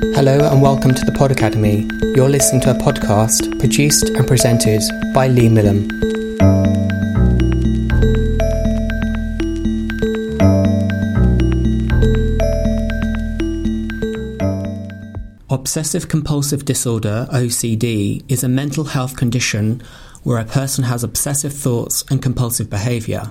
Hello and welcome to the Pod Academy. You're listening to a podcast produced and presented by Lee Millam. Obsessive compulsive disorder, OCD, is a mental health condition where a person has obsessive thoughts and compulsive behaviour.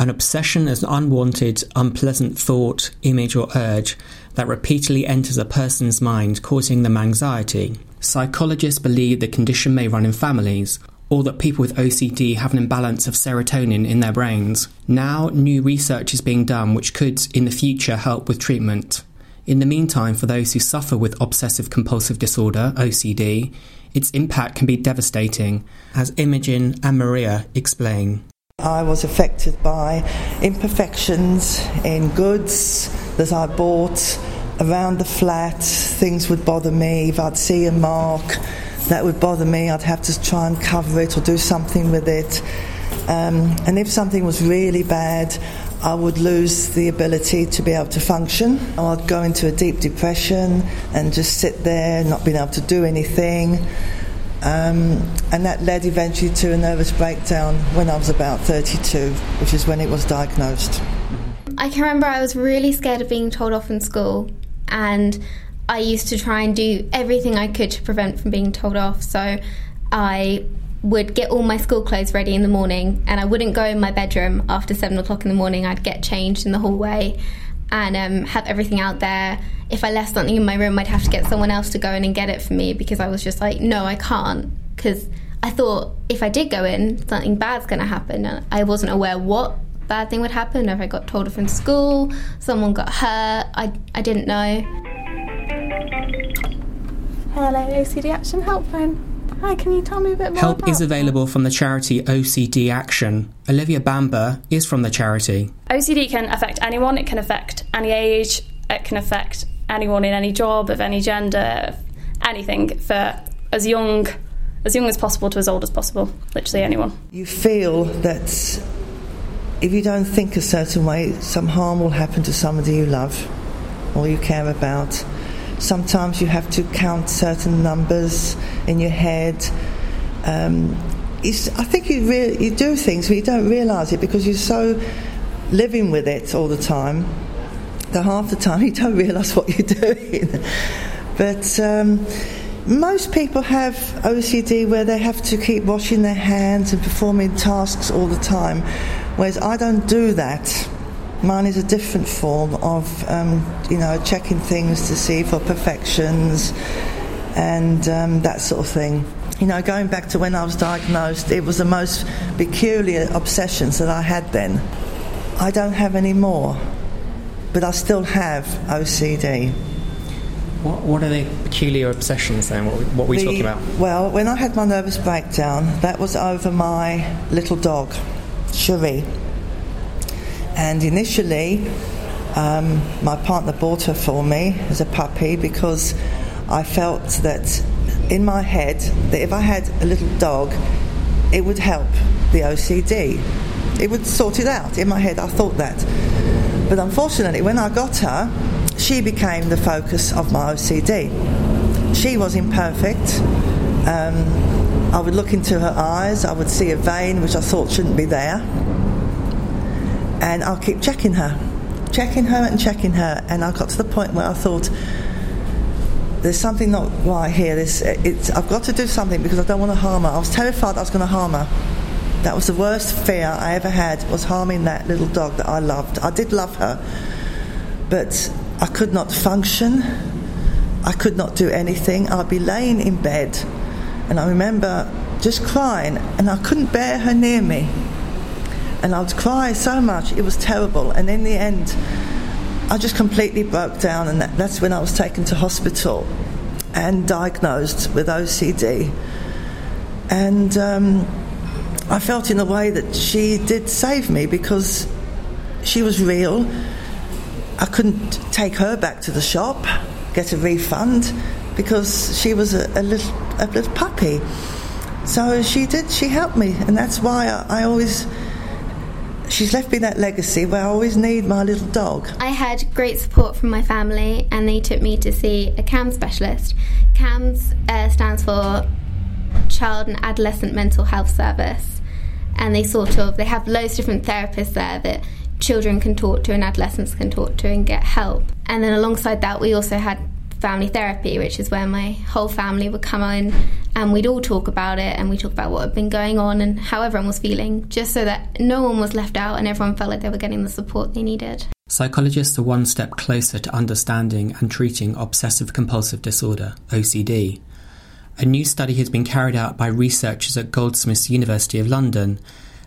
An obsession is an unwanted, unpleasant thought, image, or urge that repeatedly enters a person's mind, causing them anxiety. Psychologists believe the condition may run in families, or that people with OCD have an imbalance of serotonin in their brains. Now, new research is being done which could, in the future, help with treatment. In the meantime, for those who suffer with obsessive compulsive disorder, OCD, its impact can be devastating, as Imogen and Maria explain. I was affected by imperfections in goods that I bought around the flat. Things would bother me. If I'd see a mark that would bother me, I'd have to try and cover it or do something with it. Um, and if something was really bad, I would lose the ability to be able to function. I'd go into a deep depression and just sit there, not being able to do anything. Um, and that led eventually to a nervous breakdown when I was about 32, which is when it was diagnosed. I can remember I was really scared of being told off in school, and I used to try and do everything I could to prevent from being told off. So I would get all my school clothes ready in the morning, and I wouldn't go in my bedroom after seven o'clock in the morning. I'd get changed in the hallway and um, have everything out there. If I left something in my room, I'd have to get someone else to go in and get it for me because I was just like, no, I can't. Because I thought if I did go in, something bad's going to happen. And I wasn't aware what bad thing would happen. If I got told off in school, someone got hurt, I, I didn't know. Hello, OCD Action Helpline. Hi, can you tell me a bit more? Help about is available from the charity OCD Action. Olivia Bamber is from the charity. OCD can affect anyone. It can affect any age. It can affect anyone in any job, of any gender, anything for as young as young as possible to as old as possible. Literally anyone. You feel that if you don't think a certain way, some harm will happen to somebody you love or you care about. Sometimes you have to count certain numbers in your head. Um, I think you, re- you do things, but you don't realise it because you're so living with it all the time that half the time you don't realise what you're doing. but um, most people have OCD where they have to keep washing their hands and performing tasks all the time, whereas I don't do that. Mine is a different form of, um, you know, checking things to see for perfections and um, that sort of thing. You know, going back to when I was diagnosed, it was the most peculiar obsessions that I had then. I don't have any more, but I still have OCD. What, what are the peculiar obsessions then? What, what are we The- talking about? Well, when I had my nervous breakdown, that was over my little dog, Cherie. And initially, um, my partner bought her for me as a puppy because I felt that in my head that if I had a little dog, it would help the OCD. It would sort it out. In my head, I thought that. But unfortunately, when I got her, she became the focus of my OCD. She was imperfect. Um, I would look into her eyes, I would see a vein which I thought shouldn't be there, and I'll keep checking her, checking her and checking her, and I got to the point where I thought, there's something not right here. This, I've got to do something because I don't want to harm her. I was terrified I was going to harm her. That was the worst fear I ever had was harming that little dog that I loved. I did love her, but I could not function. I could not do anything. I'd be laying in bed, and I remember just crying, and I couldn't bear her near me. And I would cry so much, it was terrible. And in the end, I just completely broke down, and that, that's when I was taken to hospital and diagnosed with OCD. And um, I felt in a way that she did save me because she was real. I couldn't take her back to the shop, get a refund, because she was a, a little a little puppy. So she did. She helped me, and that's why I, I always she's left me that legacy where I always need my little dog. I had great support from my family, and they took me to see a CAMHS specialist. CAMHS uh, stands for Child and Adolescent Mental Health Service, and they sort of they have loads of different therapists there that children can talk to and adolescents can talk to and get help. And then alongside that, we also had family therapy, which is where my whole family would come in and we'd all talk about it and we talk about what had been going on and how everyone was feeling, just so that no one was left out and everyone felt like they were getting the support they needed. Psychologists are one step closer to understanding and treating obsessive compulsive disorder, OCD. A new study has been carried out by researchers at Goldsmiths University of London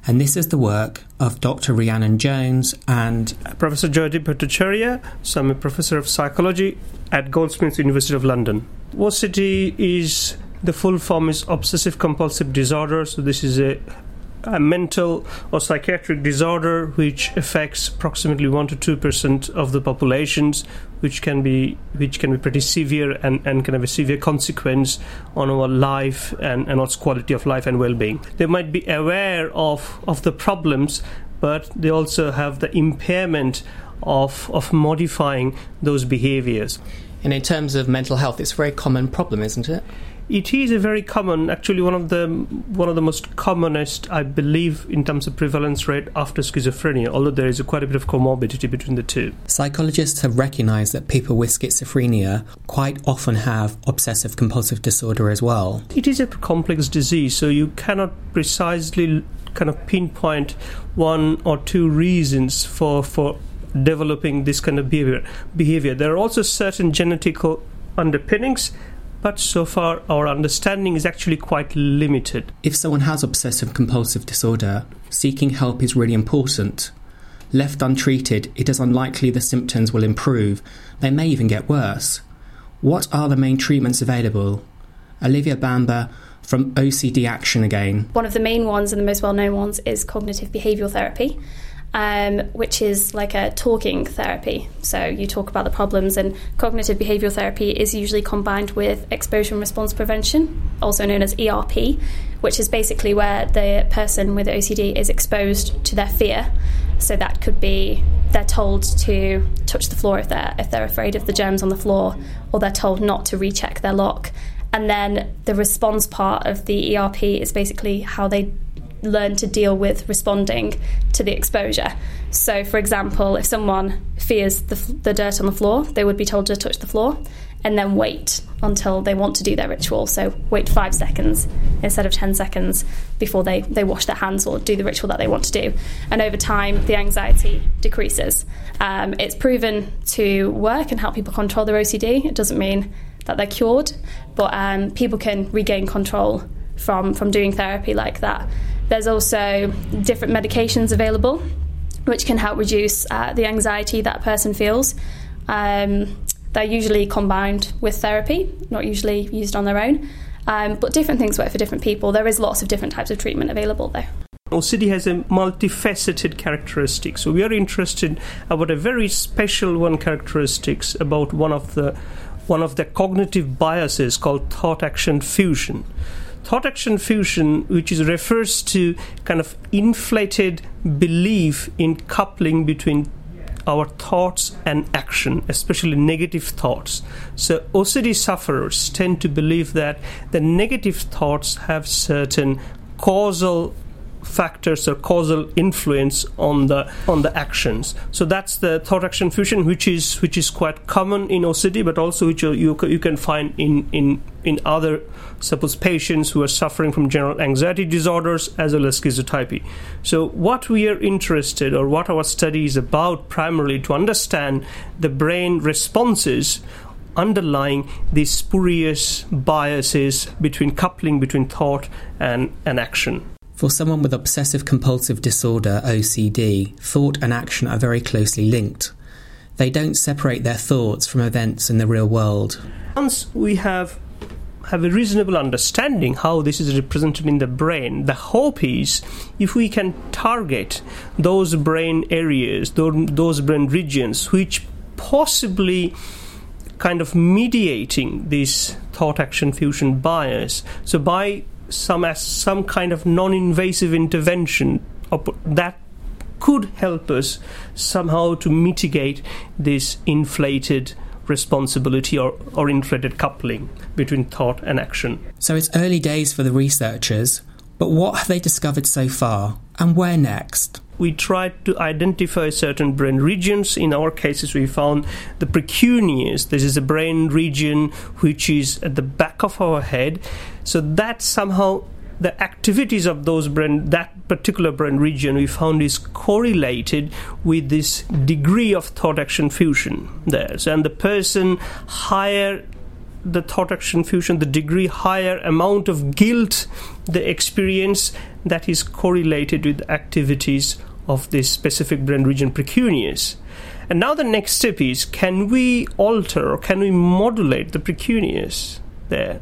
and this is the work of Dr. Rhiannon Jones and Professor Joydeep Bhattacharya. So I'm a professor of psychology at Goldsmiths University of London. OCD is the full form is obsessive compulsive disorder. So this is a a mental or psychiatric disorder which affects approximately 1 to 2% of the populations which can be which can be pretty severe and, and can have a severe consequence on our life and, and its quality of life and well-being. They might be aware of of the problems but they also have the impairment of of modifying those behaviors. And in terms of mental health it's a very common problem isn't it it is a very common, actually one of the one of the most commonest, I believe, in terms of prevalence rate after schizophrenia. Although there is a quite a bit of comorbidity between the two. Psychologists have recognised that people with schizophrenia quite often have obsessive compulsive disorder as well. It is a complex disease, so you cannot precisely kind of pinpoint one or two reasons for for developing this kind of behavior. Behavior. There are also certain genetical underpinnings but so far our understanding is actually quite limited. If someone has obsessive compulsive disorder, seeking help is really important. Left untreated, it is unlikely the symptoms will improve. They may even get worse. What are the main treatments available? Olivia Bamber from OCD Action again. One of the main ones and the most well known ones is cognitive behavioural therapy um, which is like a talking therapy. So you talk about the problems, and cognitive behavioral therapy is usually combined with exposure and response prevention, also known as ERP, which is basically where the person with OCD is exposed to their fear. So that could be they're told to touch the floor if they're if they're afraid of the germs on the floor, or they're told not to recheck their lock. And then the response part of the ERP is basically how they learn to deal with responding to the exposure. So, for example, if someone fears the, the, dirt on the floor, they would be told to touch the floor and then wait until they want to do their ritual. So, wait five seconds instead of 10 seconds before they, they wash their hands or do the ritual that they want to do. And over time, the anxiety decreases. Um, it's proven to work and help people control their OCD. It doesn't mean that they're cured, but um, people can regain control from, from doing therapy like that. There's also different medications available which can help reduce uh, the anxiety that a person feels. Um, they're usually combined with therapy, not usually used on their own. Um, but different things work for different people. There is lots of different types of treatment available there. OCD has a multifaceted characteristic. So we are interested about a very special one characteristics about one of the one of the cognitive biases called thought action fusion thought action fusion, which is refers to kind of inflated belief in coupling between our thoughts and action, especially negative thoughts. So, OCD sufferers tend to believe that the negative thoughts have certain causal factors or causal influence on the on the actions. So that's the thought action fusion, which is which is quite common in OCD, but also which you you, can find in in in other suppose patients who are suffering from general anxiety disorders as well as schizotypy. So what we are interested or what our study is about primarily to understand the brain responses underlying these spurious biases between coupling between thought and, and action. For someone with obsessive compulsive disorder, OCD, thought and action are very closely linked. They don't separate their thoughts from events in the real world. Once we have have a reasonable understanding how this is represented in the brain, the hope is if we can target those brain areas, those brain regions which possibly kind of mediating this thought action fusion bias. So by some as some kind of non-invasive intervention that could help us somehow to mitigate this inflated responsibility or, or inflated coupling between thought and action. So it's early days for the researchers, but what have they discovered so far, and where next? We tried to identify certain brain regions. In our cases, we found the precuneus. This is a brain region which is at the back of our head. So that somehow the activities of those brain that particular brain region we found is correlated with this degree of thought action fusion there so, and the person higher the thought action fusion the degree higher amount of guilt the experience that is correlated with activities of this specific brain region precuneus and now the next step is can we alter or can we modulate the precuneus there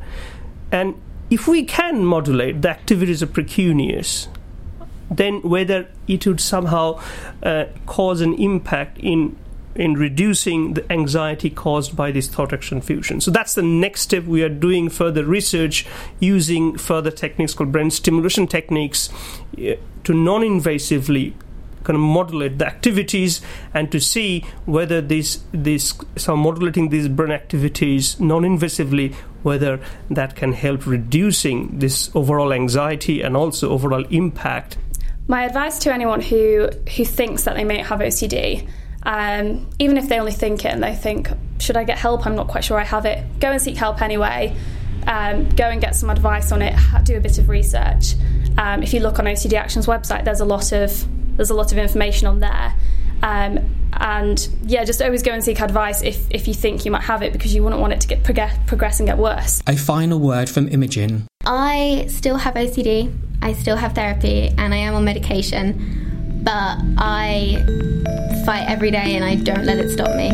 and if we can modulate the activities of precuneus, then whether it would somehow uh, cause an impact in in reducing the anxiety caused by this thought action fusion. So that's the next step. We are doing further research using further techniques called brain stimulation techniques uh, to non invasively kind of modulate the activities and to see whether this this so modulating these brain activities non-invasively whether that can help reducing this overall anxiety and also overall impact. My advice to anyone who who thinks that they may have OCD um, even if they only think it and they think should I get help? I'm not quite sure I have it. Go and seek help anyway. Um, go and get some advice on it. Do a bit of research. Um, if you look on OCD Action's website there's a lot of there's a lot of information on there. Um, and yeah, just always go and seek advice if, if you think you might have it because you wouldn't want it to get prog- progress and get worse. A final word from Imogen. I still have OCD, I still have therapy, and I am on medication, but I fight every day and I don't let it stop me.